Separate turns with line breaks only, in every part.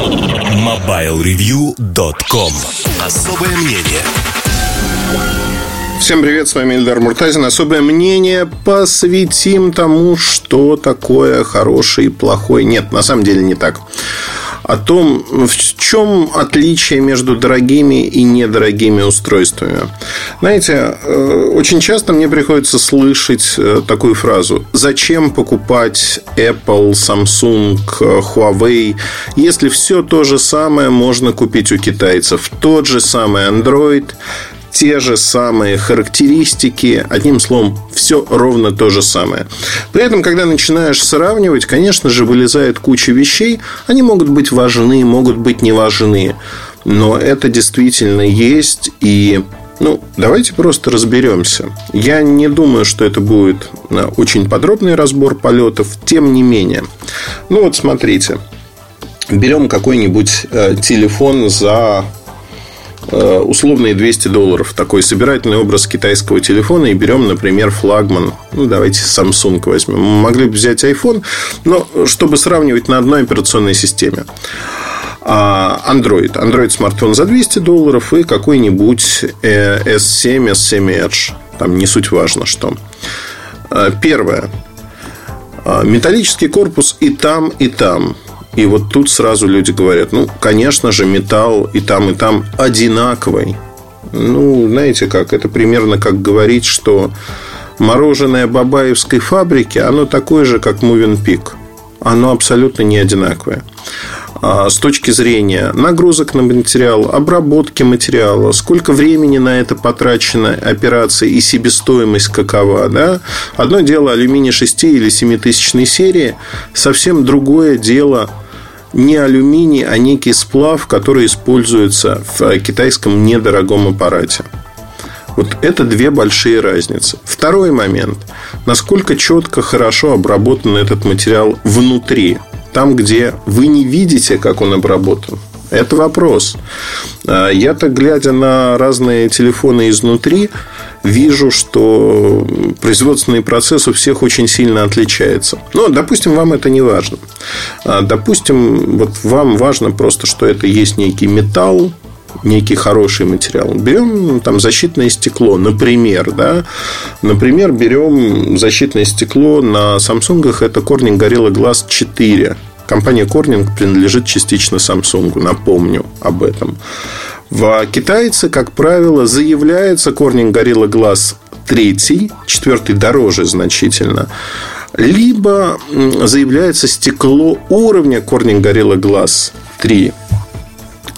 MobileReview.com Особое мнение
Всем привет, с вами Эльдар Муртазин. Особое мнение посвятим тому, что такое хороший и плохой. Нет, на самом деле не так о том, в чем отличие между дорогими и недорогими устройствами. Знаете, э, очень часто мне приходится слышать э, такую фразу. Зачем покупать Apple, Samsung, Huawei, если все то же самое можно купить у китайцев? Тот же самый Android, те же самые характеристики. Одним словом, все ровно то же самое. При этом, когда начинаешь сравнивать, конечно же, вылезает куча вещей. Они могут быть важны, могут быть не важны. Но это действительно есть. И ну, давайте просто разберемся. Я не думаю, что это будет э, очень подробный разбор полетов. Тем не менее. Ну, вот смотрите. Берем какой-нибудь э, телефон за условные 200 долларов. Такой собирательный образ китайского телефона. И берем, например, флагман. Ну, давайте Samsung возьмем. Мы могли бы взять iPhone, но чтобы сравнивать на одной операционной системе. А Android. Android смартфон за 200 долларов и какой-нибудь S7, э, S7 Edge. Там не суть важно, что. Э, первое. Металлический корпус и там, и там. И вот тут сразу люди говорят, ну, конечно же, металл и там, и там одинаковый. Ну, знаете как, это примерно как говорить, что мороженое Бабаевской фабрики, оно такое же, как Peak. Оно абсолютно не одинаковое. А с точки зрения нагрузок на материал, обработки материала, сколько времени на это потрачено операции и себестоимость какова. Да? Одно дело алюминий 6 или 7 тысячной серии, совсем другое дело не алюминий, а некий сплав, который используется в китайском недорогом аппарате. Вот это две большие разницы. Второй момент. Насколько четко, хорошо обработан этот материал внутри. Там, где вы не видите, как он обработан. Это вопрос. А, я-то, глядя на разные телефоны изнутри, вижу, что производственный процесс у всех очень сильно отличается. Но, допустим, вам это не важно. А, допустим, вот вам важно просто, что это есть некий металл, некий хороший материал. Берем ну, там защитное стекло, например, да. Например, берем защитное стекло на Samsung это Corning Gorilla Glass 4. Компания Corning принадлежит частично Samsung, напомню об этом. В китайцы, как правило, заявляется Corning Gorilla Glass 3, четвертый дороже значительно, либо заявляется стекло уровня Corning Gorilla Glass 3.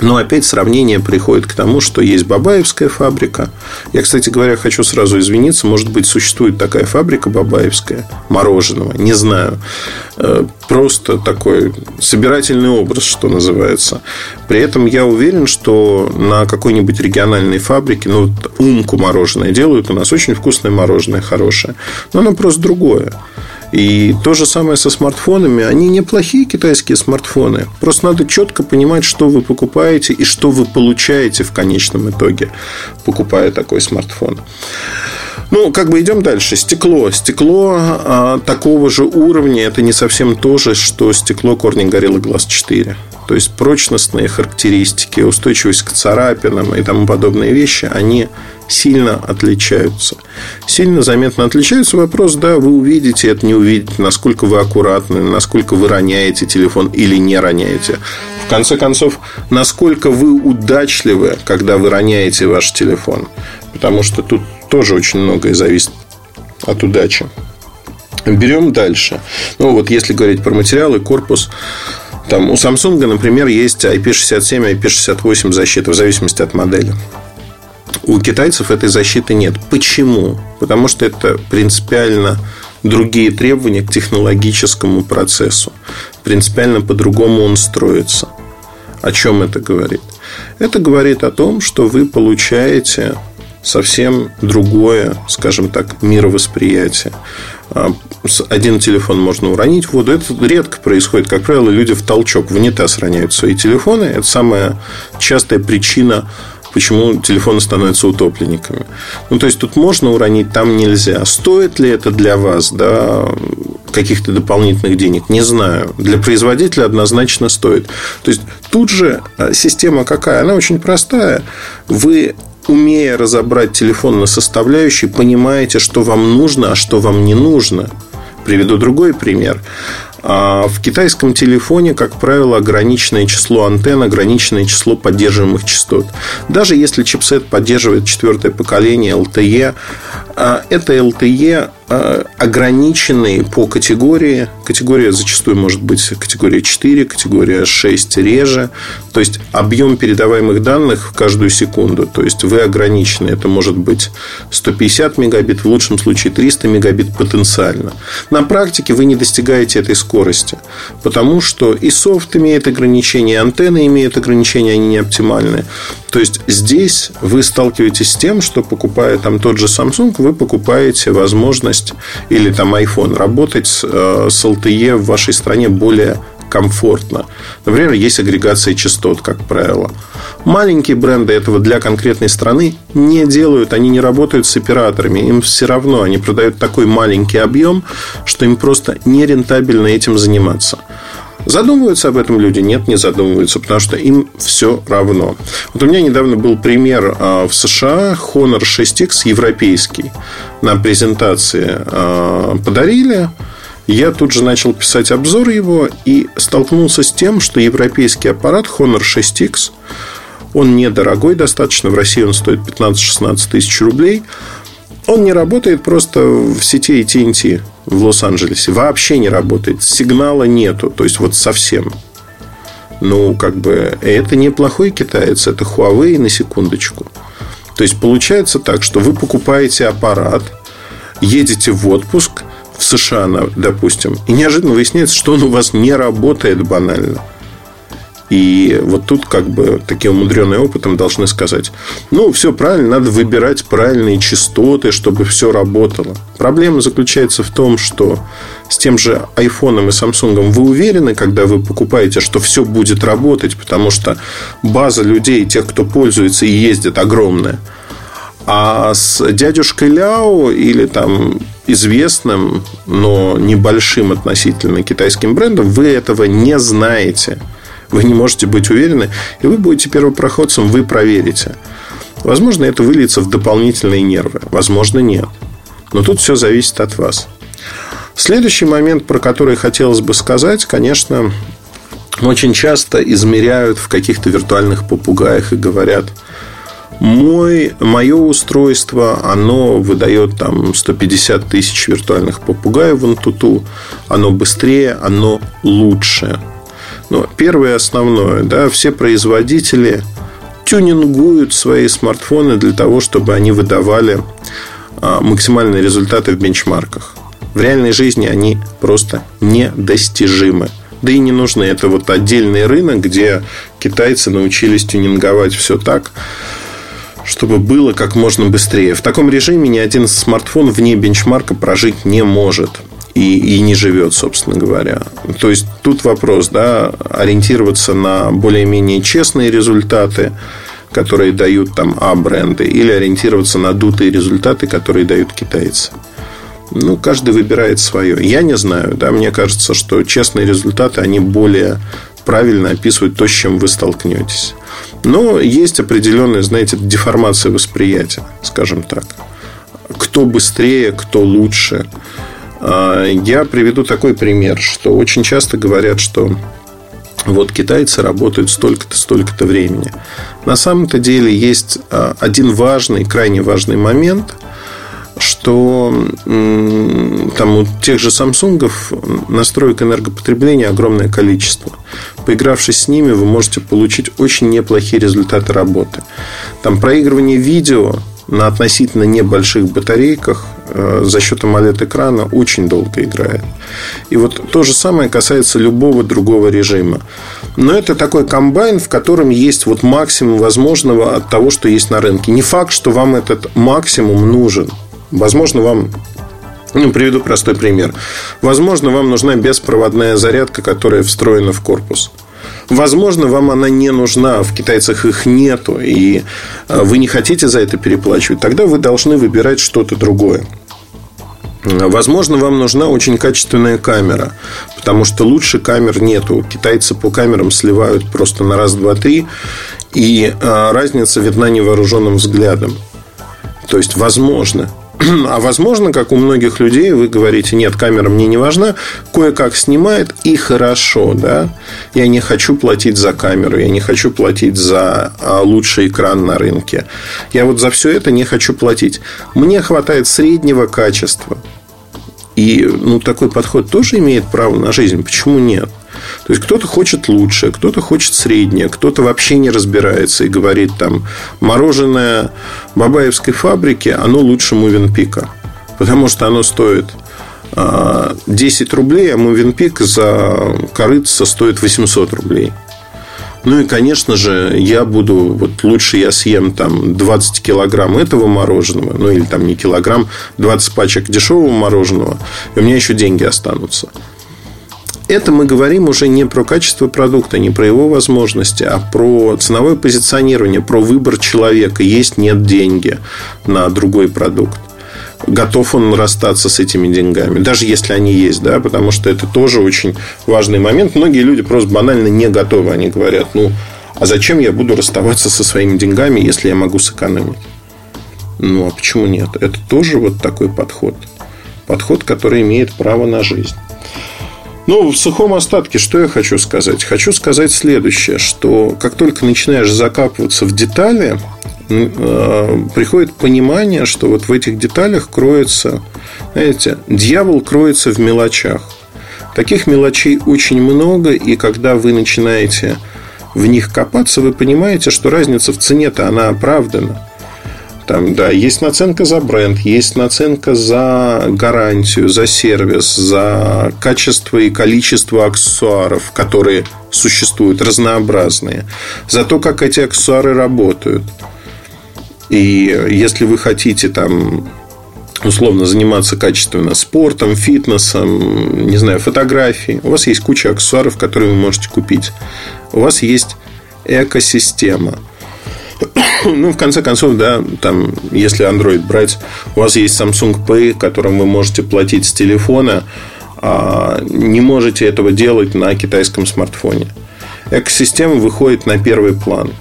Но опять сравнение приходит к тому, что есть Бабаевская фабрика. Я, кстати говоря, хочу сразу извиниться. Может быть, существует такая фабрика Бабаевская мороженого. Не знаю. Э, просто такой собирательный образ, что называется. При этом я уверен, что на какой-нибудь региональной фабрике, ну, вот умку мороженое делают. У нас очень вкусное мороженое, хорошее. Но оно просто другое. И то же самое со смартфонами. Они неплохие китайские смартфоны. Просто надо четко понимать, что вы покупаете и что вы получаете в конечном итоге, покупая такой смартфон. Ну, как бы идем дальше. Стекло. Стекло а, такого же уровня это не совсем то же, что стекло Corning Gorilla Glass 4. То есть прочностные характеристики, устойчивость к царапинам и тому подобные вещи, они сильно отличаются. Сильно заметно отличаются. Вопрос, да, вы увидите это, не увидите, насколько вы аккуратны, насколько вы роняете телефон или не роняете. В конце концов, насколько вы удачливы, когда вы роняете ваш телефон. Потому что тут тоже очень многое зависит от удачи. Берем дальше. Ну, вот если говорить про материалы, корпус там у Samsung, например, есть IP67, IP68 защита в зависимости от модели. У китайцев этой защиты нет. Почему? Потому что это принципиально другие требования к технологическому процессу. Принципиально по-другому он строится. О чем это говорит? Это говорит о том, что вы получаете совсем другое, скажем так, мировосприятие. А, один телефон можно уронить в воду. Это редко происходит. Как правило, люди в толчок, в унитаз роняют свои телефоны. Это самая частая причина почему телефоны становятся утопленниками. Ну, то есть, тут можно уронить, там нельзя. Стоит ли это для вас, да, каких-то дополнительных денег? Не знаю. Для производителя однозначно стоит. То есть, тут же а, система какая? Она очень простая. Вы умея разобрать телефон на составляющие, понимаете, что вам нужно, а что вам не нужно. Приведу другой пример. А в китайском телефоне, как правило, ограниченное число антенн, ограниченное число поддерживаемых частот. Даже если чипсет поддерживает четвертое поколение LTE, а это LTE а, ограниченные по категории. Категория зачастую может быть категория 4, категория 6 реже. То есть объем передаваемых данных в каждую секунду. То есть вы ограничены. Это может быть 150 мегабит, в лучшем случае 300 мегабит потенциально. На практике вы не достигаете этой скорости. Потому что и софт имеет ограничения, и антенны имеют ограничения, они не оптимальные. То есть здесь вы сталкиваетесь с тем, что покупая там тот же Samsung, вы покупаете возможность или там iPhone работать с, э, с LTE в вашей стране более комфортно. Например, есть агрегация частот, как правило. Маленькие бренды этого для конкретной страны не делают, они не работают с операторами. Им все равно, они продают такой маленький объем, что им просто нерентабельно этим заниматься. Задумываются об этом люди? Нет, не задумываются, потому что им все равно. Вот у меня недавно был пример а, в США Honor 6X европейский на презентации а, подарили. Я тут же начал писать обзор его и столкнулся с тем, что европейский аппарат Honor 6X, он недорогой достаточно, в России он стоит 15-16 тысяч рублей, он не работает просто в сети AT&T в Лос-Анджелесе. Вообще не работает. Сигнала нету. То есть, вот совсем. Ну, как бы, это неплохой китаец. Это Huawei на секундочку. То есть, получается так, что вы покупаете аппарат, едете в отпуск в США, допустим, и неожиданно выясняется, что он у вас не работает банально. И вот тут как бы таким умудренным опытом должны сказать, ну, все правильно, надо выбирать правильные частоты, чтобы все работало. Проблема заключается в том, что с тем же iPhone и Samsung вы уверены, когда вы покупаете, что все будет работать, потому что база людей, тех, кто пользуется и ездит, огромная. А с дядюшкой Ляо или там известным, но небольшим относительно китайским брендом вы этого не знаете. Вы не можете быть уверены, и вы будете первопроходцем, вы проверите. Возможно, это выльется в дополнительные нервы. Возможно, нет. Но тут все зависит от вас. Следующий момент, про который хотелось бы сказать, конечно, очень часто измеряют в каких-то виртуальных попугаях и говорят, мой, мое устройство, оно выдает там 150 тысяч виртуальных попугаев в Antutu, оно быстрее, оно лучше. Но первое основное, да, все производители тюнингуют свои смартфоны для того, чтобы они выдавали а, максимальные результаты в бенчмарках. В реальной жизни они просто недостижимы. Да и не нужны. Это вот отдельный рынок, где китайцы научились тюнинговать все так, чтобы было как можно быстрее. В таком режиме ни один смартфон вне бенчмарка прожить не может и, и не живет, собственно говоря. То есть тут вопрос, да, ориентироваться на более-менее честные результаты, которые дают там А-бренды, или ориентироваться на дутые результаты, которые дают китайцы. Ну, каждый выбирает свое. Я не знаю, да, мне кажется, что честные результаты, они более правильно описывают то, с чем вы столкнетесь. Но есть определенная, знаете, деформация восприятия, скажем так. Кто быстрее, кто лучше – я приведу такой пример, что очень часто говорят, что вот китайцы работают столько-то, столько-то времени. На самом-то деле есть а, один важный, крайне важный момент, что там у тех же Samsung настроек энергопотребления огромное количество. Поигравшись с ними, вы можете получить очень неплохие результаты работы. Там проигрывание видео на относительно небольших батарейках за счет AMOLED-экрана очень долго играет. И вот то же самое касается любого другого режима. Но это такой комбайн, в котором есть вот максимум возможного от того, что есть на рынке. Не факт, что вам этот максимум нужен. Возможно, вам ну, приведу простой пример. Возможно, вам нужна беспроводная зарядка, которая встроена в корпус. Возможно, вам она не нужна, в китайцах их нету, и э, вы не хотите за это переплачивать, тогда вы должны выбирать что-то другое. Возможно, вам нужна очень качественная камера, потому что лучше камер нету. Китайцы по камерам сливают просто на раз, два, три, и э, разница видна невооруженным взглядом. То есть, возможно, а возможно, как у многих людей, вы говорите, нет, камера мне не важна, кое-как снимает и хорошо, да. Я не хочу платить за камеру, я не хочу платить за а, лучший экран на рынке. Я вот за все это не хочу платить. Мне хватает среднего качества. И ну, такой подход тоже имеет право на жизнь. Почему нет? То есть кто-то хочет лучше, кто-то хочет среднее, кто-то вообще не разбирается и говорит там мороженое Бабаевской фабрики, оно лучше Мувенпика. Потому что оно стоит 10 а, рублей, а Мувенпик за корыца стоит 800 рублей. Ну и, конечно же, я буду, вот лучше я съем там 20 килограмм этого мороженого, ну или там не килограмм, 20 пачек дешевого мороженого, и у меня еще деньги останутся это мы говорим уже не про качество продукта, не про его возможности, а про ценовое позиционирование, про выбор человека. Есть, нет деньги на другой продукт готов он расстаться с этими деньгами, даже если они есть, да, потому что это тоже очень важный момент. Многие люди просто банально не готовы, они говорят, ну, а зачем я буду расставаться со своими деньгами, если я могу сэкономить? Ну, а почему нет? Это тоже вот такой подход. Подход, который имеет право на жизнь. Ну, в сухом остатке, что я хочу сказать? Хочу сказать следующее, что как только начинаешь закапываться в детали, э, приходит понимание, что вот в этих деталях кроется, знаете, дьявол кроется в мелочах. Таких мелочей очень много, и когда вы начинаете в них копаться, вы понимаете, что разница в цене-то она оправдана. Там, да, есть наценка за бренд, есть наценка за гарантию, за сервис, за качество и количество аксессуаров, которые существуют, разнообразные, за то, как эти аксессуары работают. И если вы хотите там условно заниматься качественно спортом, фитнесом, не знаю, фотографией, у вас есть куча аксессуаров, которые вы можете купить. У вас есть экосистема – ну, в конце концов, да, там, если Android брать, у вас есть Samsung Pay, которым вы можете платить с телефона, а не можете этого делать на китайском смартфоне. Экосистема выходит на первый план.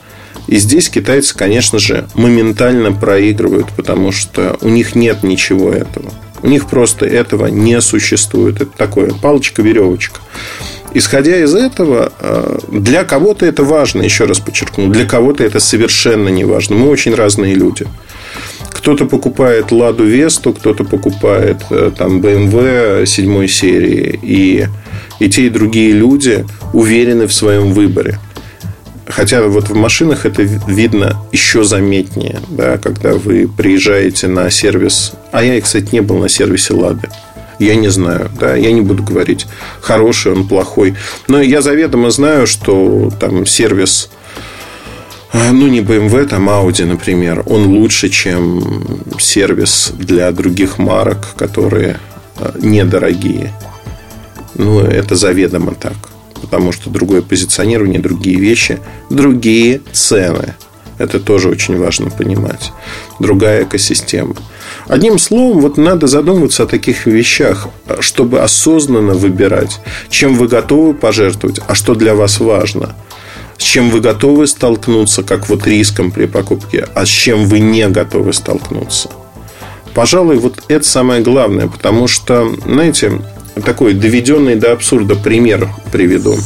И здесь китайцы, конечно же, моментально проигрывают, потому что у них нет ничего этого. У них просто этого не существует. Это такое палочка-веревочка. Исходя из этого, э, для кого-то это важно, еще раз подчеркну, для кого-то это совершенно не важно. Мы очень разные люди. Кто-то покупает Ладу Весту, кто-то покупает э, там BMW седьмой серии. И, и те, и другие люди уверены в своем выборе. Хотя вот в машинах это видно еще заметнее, да, когда вы приезжаете на сервис. А я, кстати, не был на сервисе Лады. Я не знаю, да, я не буду говорить, хороший он, плохой. Но я заведомо знаю, что там сервис, э, ну, не BMW, там Audi, например, он лучше, чем сервис для других марок, которые э, недорогие. Ну, это заведомо так. Потому что другое позиционирование, другие вещи, другие цены. Это тоже очень важно понимать. Другая экосистема. Одним словом, вот надо задумываться о таких вещах, чтобы осознанно выбирать, чем вы готовы пожертвовать, а что для вас важно. С чем вы готовы столкнуться, как вот риском при покупке, а с чем вы не готовы столкнуться. Пожалуй, вот это самое главное, потому что, знаете, такой доведенный до абсурда пример приведу.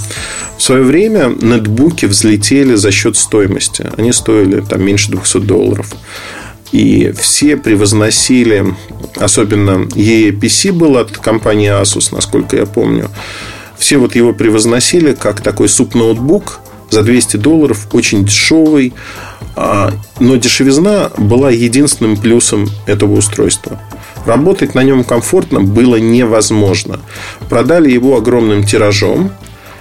В свое время нетбуки взлетели за счет стоимости. Они стоили там меньше 200 долларов. И все превозносили, особенно EAPC был от компании Asus, насколько я помню. Все вот его превозносили как такой суп-ноутбук за 200 долларов, очень дешевый. А, но дешевизна была единственным плюсом этого устройства. Работать на нем комфортно было невозможно. Продали его огромным тиражом.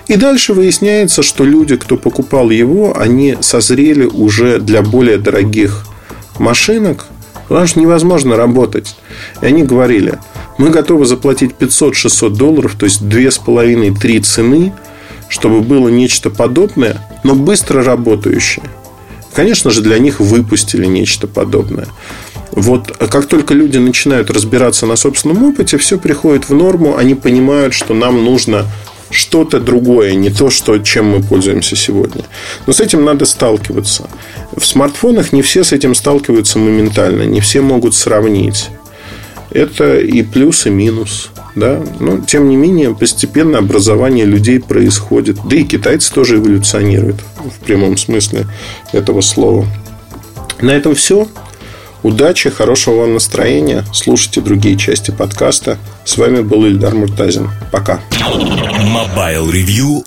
И дальше выясняется, что люди, кто покупал его, они созрели уже для более дорогих машинок, потому что невозможно работать. И они говорили, мы готовы заплатить 500-600 долларов, то есть 2,5-3 цены, чтобы было нечто подобное, но быстро работающее. Конечно же, для них выпустили нечто подобное. Вот как только люди начинают разбираться на собственном опыте, все приходит в норму, они понимают, что нам нужно что-то другое, не то, что, чем мы пользуемся сегодня. Но с этим надо сталкиваться. В смартфонах не все с этим сталкиваются моментально, не все могут сравнить. Это и плюс, и минус. Да? Но, тем не менее, постепенно образование людей происходит. Да и китайцы тоже эволюционируют в прямом смысле этого слова. На этом все. Удачи, хорошего вам настроения. Слушайте другие части подкаста. С вами был Ильдар Муртазин. Пока.
MobileReview.com